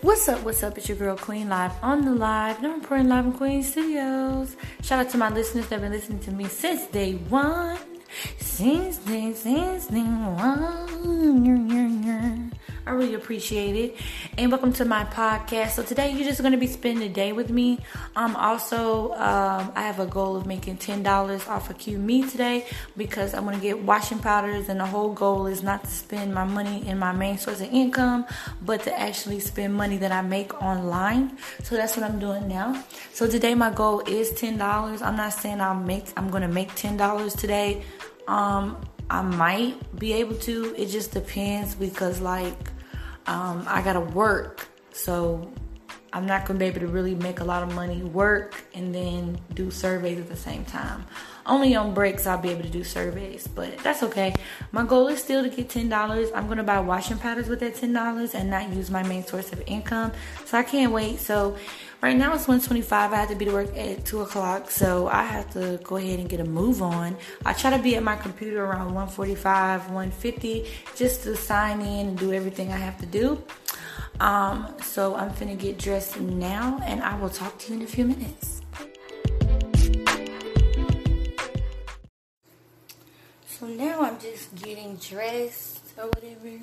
What's up? What's up? It's your girl Queen live on the live. I'm recording live in Queen Studios. Shout out to my listeners that have been listening to me since day one. Since day, since day one. Really appreciate it. And welcome to my podcast. So today you're just going to be spending the day with me. Um, also, um, I have a goal of making $10 off of Qmee today because I'm going to get washing powders and the whole goal is not to spend my money in my main source of income, but to actually spend money that I make online. So that's what I'm doing now. So today my goal is $10. I'm not saying I'll make, I'm going to make $10 today. Um, I might be able to. It just depends because like um, I gotta work, so I'm not gonna be able to really make a lot of money work and then do surveys at the same time. Only on breaks I'll be able to do surveys, but that's okay. My goal is still to get ten dollars. I'm gonna buy washing powders with that ten dollars and not use my main source of income. So I can't wait. So right now it's 125. I have to be to work at two o'clock, so I have to go ahead and get a move on. I try to be at my computer around 145, 150, just to sign in and do everything I have to do. Um, so I'm finna get dressed now, and I will talk to you in a few minutes. So now I'm just getting dressed or whatever.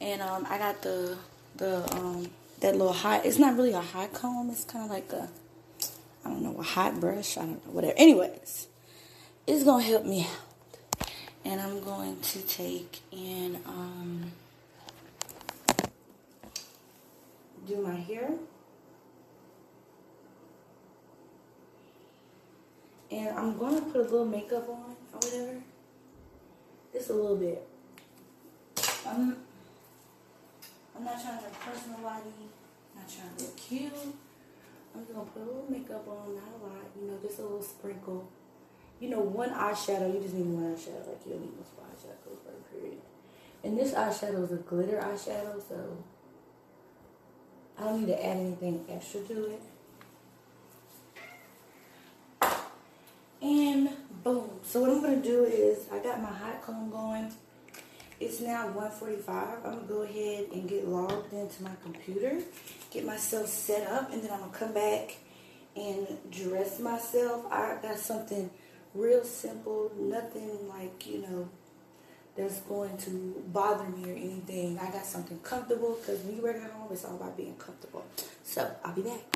And um, I got the the um that little hot. It's not really a hot comb. It's kind of like a I don't know a hot brush. I don't know whatever. Anyways, it's gonna help me out. And I'm going to take and um do my hair. And I'm going to put a little makeup on or whatever. Just a little bit. I'm, I'm not trying to impress nobody. Not trying to look cute. I'm going to put a little makeup on, not a lot. You know, just a little sprinkle. You know, one eyeshadow. You just need one eyeshadow. Like, you don't need multiple eyeshadows for a period. And this eyeshadow is a glitter eyeshadow, so I don't need to add anything extra to it. And boom. So what I'm gonna do is I got my hot comb going. It's now 1:45. I'm gonna go ahead and get logged into my computer, get myself set up, and then I'm gonna come back and dress myself. I got something real simple, nothing like, you know, that's going to bother me or anything. I got something comfortable because when you work at home, it's all about being comfortable. So I'll be back.